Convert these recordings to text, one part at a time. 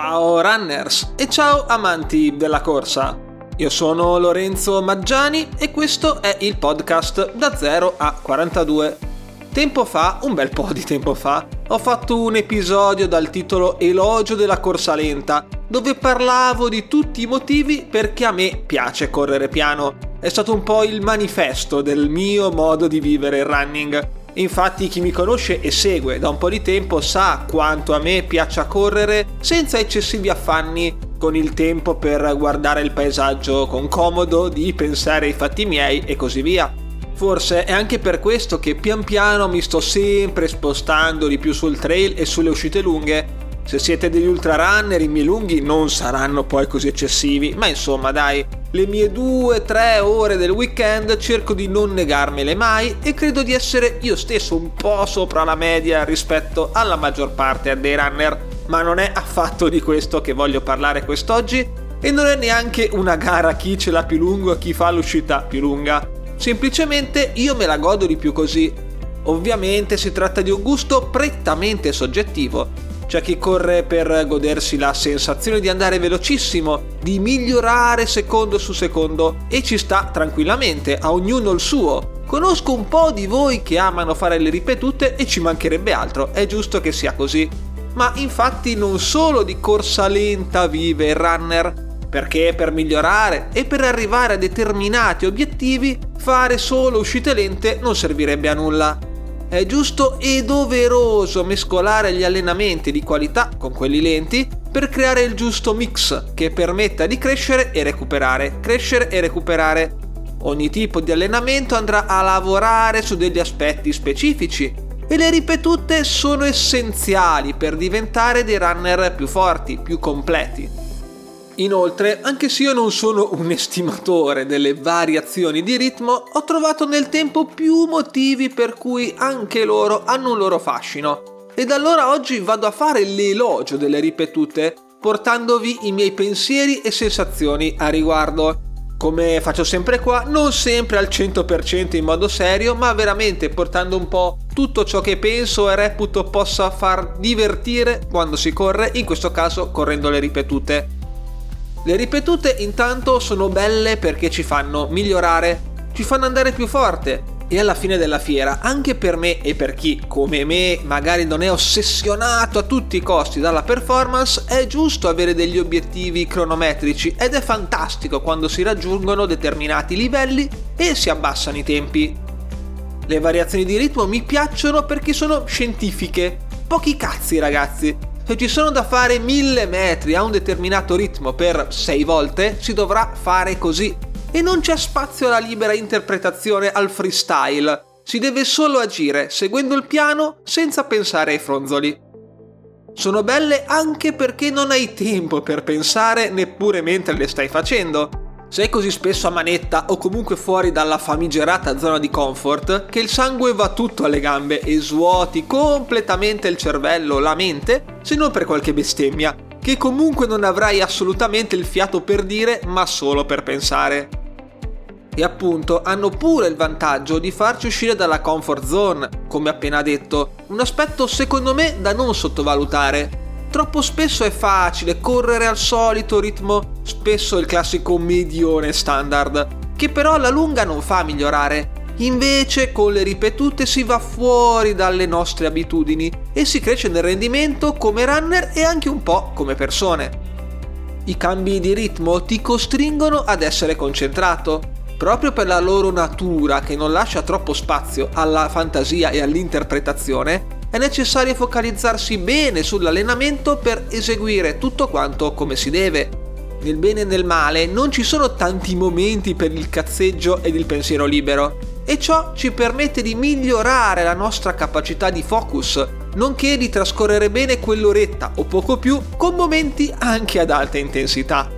Ciao runners e ciao amanti della corsa. Io sono Lorenzo Maggiani e questo è il podcast da 0 a 42. Tempo fa, un bel po' di tempo fa, ho fatto un episodio dal titolo Elogio della corsa lenta, dove parlavo di tutti i motivi perché a me piace correre piano. È stato un po' il manifesto del mio modo di vivere il running. Infatti chi mi conosce e segue da un po' di tempo sa quanto a me piaccia correre senza eccessivi affanni, con il tempo per guardare il paesaggio con comodo, di pensare ai fatti miei e così via. Forse è anche per questo che pian piano mi sto sempre spostando di più sul trail e sulle uscite lunghe. Se siete degli ultrarunner i miei lunghi non saranno poi così eccessivi, ma insomma dai, le mie 2-3 ore del weekend cerco di non negarmele mai e credo di essere io stesso un po' sopra la media rispetto alla maggior parte dei runner, ma non è affatto di questo che voglio parlare quest'oggi e non è neanche una gara chi ce l'ha più lungo e chi fa l'uscita più lunga. Semplicemente io me la godo di più così. Ovviamente si tratta di un gusto prettamente soggettivo c'è chi corre per godersi la sensazione di andare velocissimo, di migliorare secondo su secondo e ci sta tranquillamente, a ognuno il suo. Conosco un po' di voi che amano fare le ripetute e ci mancherebbe altro, è giusto che sia così. Ma infatti non solo di corsa lenta vive il runner, perché per migliorare e per arrivare a determinati obiettivi fare solo uscite lente non servirebbe a nulla. È giusto e doveroso mescolare gli allenamenti di qualità con quelli lenti per creare il giusto mix che permetta di crescere e recuperare, crescere e recuperare. Ogni tipo di allenamento andrà a lavorare su degli aspetti specifici e le ripetute sono essenziali per diventare dei runner più forti, più completi. Inoltre, anche se io non sono un estimatore delle variazioni di ritmo, ho trovato nel tempo più motivi per cui anche loro hanno un loro fascino. Ed allora oggi vado a fare l'elogio delle ripetute, portandovi i miei pensieri e sensazioni a riguardo. Come faccio sempre qua, non sempre al 100% in modo serio, ma veramente portando un po' tutto ciò che penso e reputo possa far divertire quando si corre, in questo caso correndo le ripetute. Le ripetute intanto sono belle perché ci fanno migliorare, ci fanno andare più forte e alla fine della fiera, anche per me e per chi come me magari non è ossessionato a tutti i costi dalla performance, è giusto avere degli obiettivi cronometrici ed è fantastico quando si raggiungono determinati livelli e si abbassano i tempi. Le variazioni di ritmo mi piacciono perché sono scientifiche. Pochi cazzi ragazzi, se ci sono da fare mille metri a un determinato ritmo per sei volte, si dovrà fare così. E non c'è spazio alla libera interpretazione al freestyle. Si deve solo agire seguendo il piano senza pensare ai fronzoli. Sono belle anche perché non hai tempo per pensare neppure mentre le stai facendo. Sei così spesso a manetta o comunque fuori dalla famigerata zona di comfort che il sangue va tutto alle gambe e svuoti completamente il cervello, la mente, se non per qualche bestemmia, che comunque non avrai assolutamente il fiato per dire ma solo per pensare. E appunto hanno pure il vantaggio di farci uscire dalla comfort zone, come appena detto, un aspetto secondo me da non sottovalutare Troppo spesso è facile correre al solito ritmo, spesso il classico medione standard, che però alla lunga non fa migliorare. Invece con le ripetute si va fuori dalle nostre abitudini e si cresce nel rendimento come runner e anche un po' come persone. I cambi di ritmo ti costringono ad essere concentrato, proprio per la loro natura che non lascia troppo spazio alla fantasia e all'interpretazione, è necessario focalizzarsi bene sull'allenamento per eseguire tutto quanto come si deve. Nel bene e nel male non ci sono tanti momenti per il cazzeggio ed il pensiero libero e ciò ci permette di migliorare la nostra capacità di focus, nonché di trascorrere bene quell'oretta o poco più con momenti anche ad alta intensità.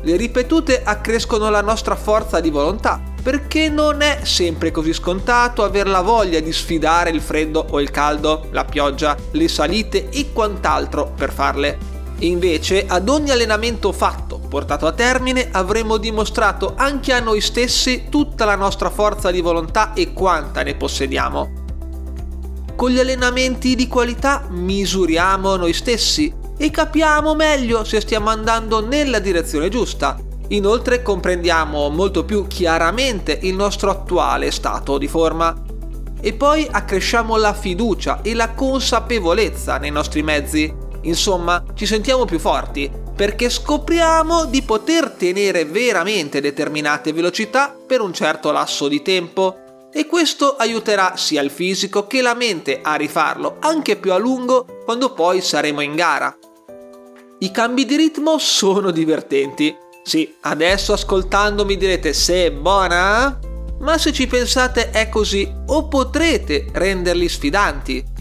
Le ripetute accrescono la nostra forza di volontà perché non è sempre così scontato aver la voglia di sfidare il freddo o il caldo, la pioggia, le salite e quant'altro per farle. Invece, ad ogni allenamento fatto, portato a termine, avremo dimostrato anche a noi stessi tutta la nostra forza di volontà e quanta ne possediamo. Con gli allenamenti di qualità misuriamo noi stessi e capiamo meglio se stiamo andando nella direzione giusta. Inoltre comprendiamo molto più chiaramente il nostro attuale stato di forma. E poi accresciamo la fiducia e la consapevolezza nei nostri mezzi. Insomma, ci sentiamo più forti perché scopriamo di poter tenere veramente determinate velocità per un certo lasso di tempo e questo aiuterà sia il fisico che la mente a rifarlo anche più a lungo quando poi saremo in gara. I cambi di ritmo sono divertenti. Sì, adesso ascoltandomi direte se è buona? Ma se ci pensate è così o potrete renderli sfidanti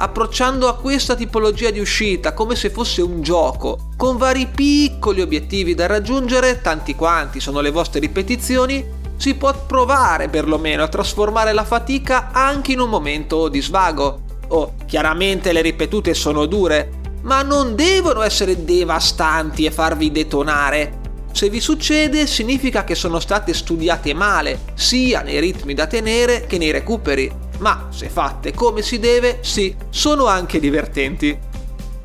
approcciando a questa tipologia di uscita come se fosse un gioco, con vari piccoli obiettivi da raggiungere, tanti quanti sono le vostre ripetizioni, si può provare perlomeno a trasformare la fatica anche in un momento di svago. Oh, chiaramente le ripetute sono dure, ma non devono essere devastanti e farvi detonare. Se vi succede significa che sono state studiate male, sia nei ritmi da tenere che nei recuperi ma se fatte come si deve, sì, sono anche divertenti.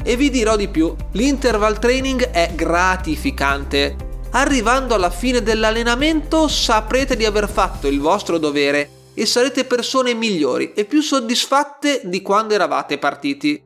E vi dirò di più, l'interval training è gratificante. Arrivando alla fine dell'allenamento saprete di aver fatto il vostro dovere e sarete persone migliori e più soddisfatte di quando eravate partiti.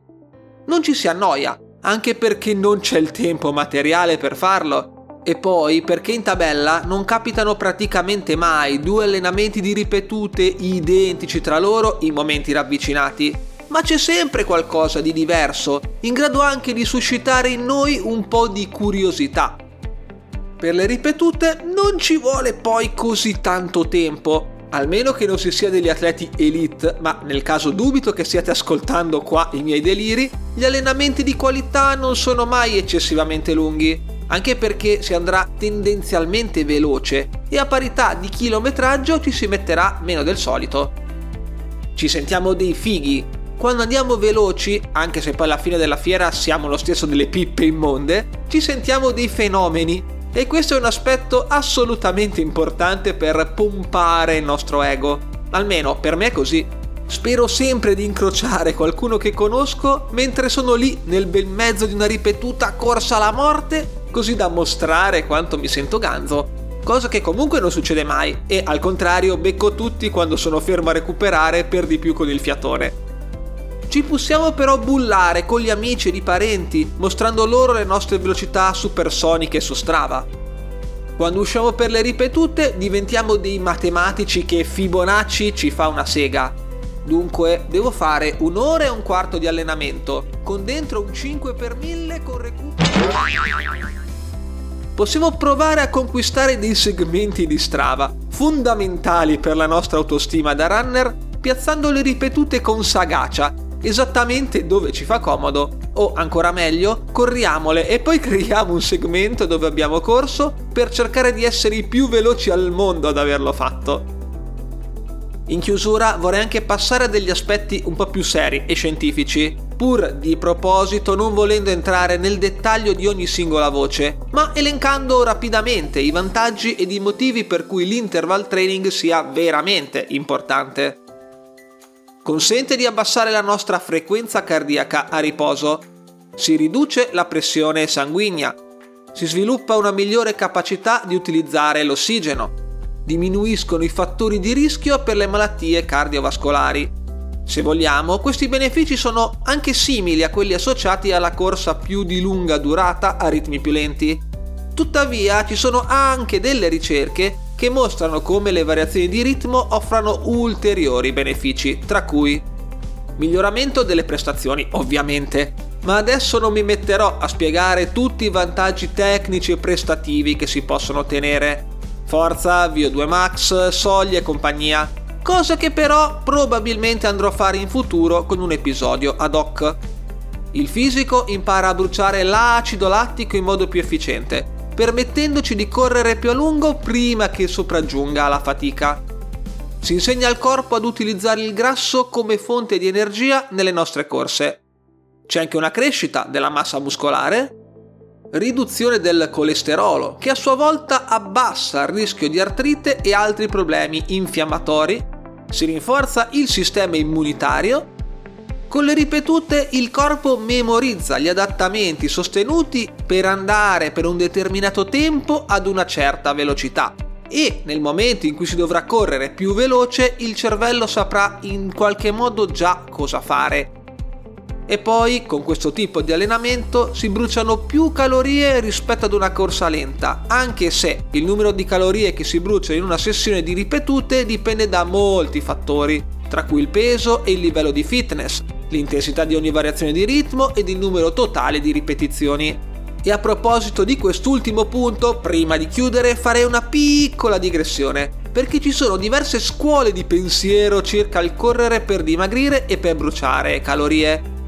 Non ci si annoia, anche perché non c'è il tempo materiale per farlo e poi perché in tabella non capitano praticamente mai due allenamenti di ripetute identici tra loro in momenti ravvicinati, ma c'è sempre qualcosa di diverso, in grado anche di suscitare in noi un po' di curiosità. Per le ripetute non ci vuole poi così tanto tempo, almeno che non si sia degli atleti elite, ma nel caso dubito che stiate ascoltando qua i miei deliri, gli allenamenti di qualità non sono mai eccessivamente lunghi anche perché si andrà tendenzialmente veloce e a parità di chilometraggio ci si metterà meno del solito. Ci sentiamo dei fighi. Quando andiamo veloci, anche se poi alla fine della fiera siamo lo stesso delle pippe immonde, ci sentiamo dei fenomeni e questo è un aspetto assolutamente importante per pompare il nostro ego. Almeno per me è così. Spero sempre di incrociare qualcuno che conosco mentre sono lì nel bel mezzo di una ripetuta corsa alla morte così da mostrare quanto mi sento ganzo, cosa che comunque non succede mai e al contrario becco tutti quando sono fermo a recuperare per di più con il fiatone. Ci possiamo però bullare con gli amici e i parenti, mostrando loro le nostre velocità supersoniche su Strava. Quando usciamo per le ripetute diventiamo dei matematici che Fibonacci ci fa una sega. Dunque devo fare un'ora e un quarto di allenamento, con dentro un 5 per 1000 con recupero possiamo provare a conquistare dei segmenti di Strava, fondamentali per la nostra autostima da runner, piazzandoli ripetute con sagacia, esattamente dove ci fa comodo, o ancora meglio, corriamole e poi creiamo un segmento dove abbiamo corso per cercare di essere i più veloci al mondo ad averlo fatto. In chiusura vorrei anche passare a degli aspetti un po' più seri e scientifici, pur di proposito non volendo entrare nel dettaglio di ogni singola voce, ma elencando rapidamente i vantaggi ed i motivi per cui l'interval training sia veramente importante. Consente di abbassare la nostra frequenza cardiaca a riposo, si riduce la pressione sanguigna, si sviluppa una migliore capacità di utilizzare l'ossigeno, diminuiscono i fattori di rischio per le malattie cardiovascolari. Se vogliamo, questi benefici sono anche simili a quelli associati alla corsa più di lunga durata a ritmi più lenti. Tuttavia ci sono anche delle ricerche che mostrano come le variazioni di ritmo offrano ulteriori benefici, tra cui miglioramento delle prestazioni, ovviamente, ma adesso non mi metterò a spiegare tutti i vantaggi tecnici e prestativi che si possono ottenere. Forza, VO2 Max, soglie e compagnia. Cosa che però probabilmente andrò a fare in futuro con un episodio ad hoc. Il fisico impara a bruciare l'acido lattico in modo più efficiente, permettendoci di correre più a lungo prima che sopraggiunga la fatica. Si insegna al corpo ad utilizzare il grasso come fonte di energia nelle nostre corse. C'è anche una crescita della massa muscolare, riduzione del colesterolo, che a sua volta abbassa il rischio di artrite e altri problemi infiammatori, si rinforza il sistema immunitario, Con le ripetute il corpo memorizza gli adattamenti sostenuti per andare per un determinato tempo ad una certa velocità. E nel momento in cui si dovrà correre più veloce il cervello saprà in qualche modo già cosa fare. E poi con questo tipo di allenamento si bruciano più calorie rispetto ad una corsa lenta, anche se il numero di calorie che si bruciano in una sessione di ripetute dipende da molti fattori, tra cui il peso e il livello di fitness, l'intensità di ogni variazione di ritmo ed il numero totale di ripetizioni. E a proposito di quest'ultimo punto, prima di chiudere farei una piccola digressione, perché ci sono diverse scuole di pensiero circa il correre per dimagrire e per bruciare calorie.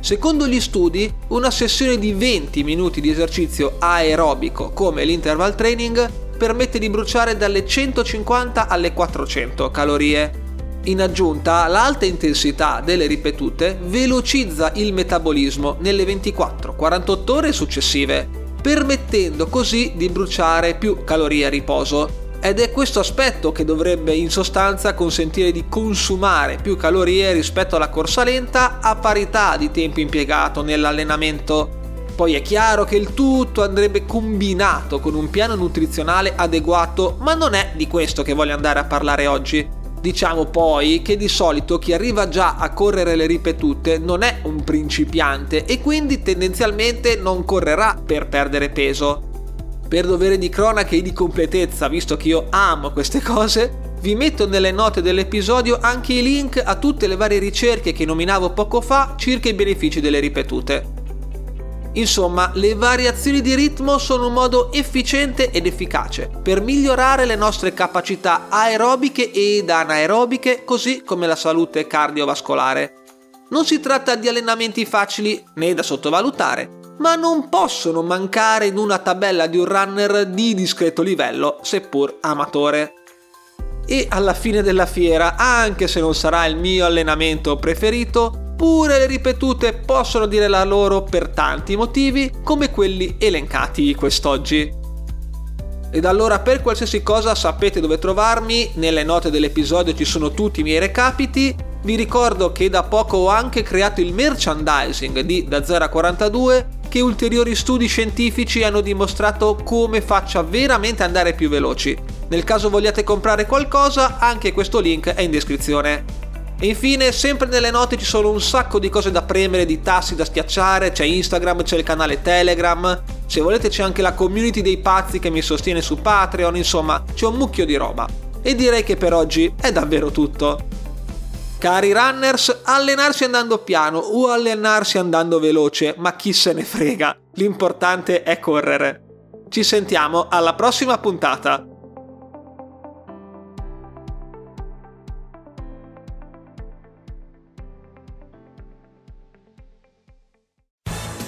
Secondo gli studi, una sessione di 20 minuti di esercizio aerobico come l'interval training permette di bruciare dalle 150 alle 400 calorie in aggiunta, l'alta intensità delle ripetute velocizza il metabolismo nelle 24-48 ore successive, permettendo così di bruciare più calorie a riposo. Ed è questo aspetto che dovrebbe in sostanza consentire di consumare più calorie rispetto alla corsa lenta a parità di tempo impiegato nell'allenamento. Poi è chiaro che il tutto andrebbe combinato con un piano nutrizionale adeguato, ma non è di questo che voglio andare a parlare oggi. Diciamo poi che di solito chi arriva già a correre le ripetute non è un principiante e quindi tendenzialmente non correrà per perdere peso. Per dovere di cronaca e di completezza, visto che io amo queste cose, vi metto nelle note dell'episodio anche i link a tutte le varie ricerche che nominavo poco fa circa i benefici delle ripetute. Insomma, le variazioni di ritmo sono un modo efficiente ed efficace per migliorare le nostre capacità aerobiche ed anaerobiche, così come la salute cardiovascolare. Non si tratta di allenamenti facili né da sottovalutare, ma non possono mancare in una tabella di un runner di discreto livello, seppur amatore. E alla fine della fiera, anche se non sarà il mio allenamento preferito, Eppure le ripetute possono dire la loro per tanti motivi, come quelli elencati quest'oggi. Ed allora per qualsiasi cosa sapete dove trovarmi, nelle note dell'episodio ci sono tutti i miei recapiti, vi ricordo che da poco ho anche creato il merchandising di Da 0 a 42 che ulteriori studi scientifici hanno dimostrato come faccia veramente andare più veloci. Nel caso vogliate comprare qualcosa, anche questo link è in descrizione. E infine, sempre nelle note ci sono un sacco di cose da premere, di tassi da schiacciare, c'è Instagram, c'è il canale Telegram, se volete c'è anche la community dei pazzi che mi sostiene su Patreon, insomma, c'è un mucchio di roba. E direi che per oggi è davvero tutto. Cari runners, allenarsi andando piano o allenarsi andando veloce, ma chi se ne frega, l'importante è correre. Ci sentiamo alla prossima puntata.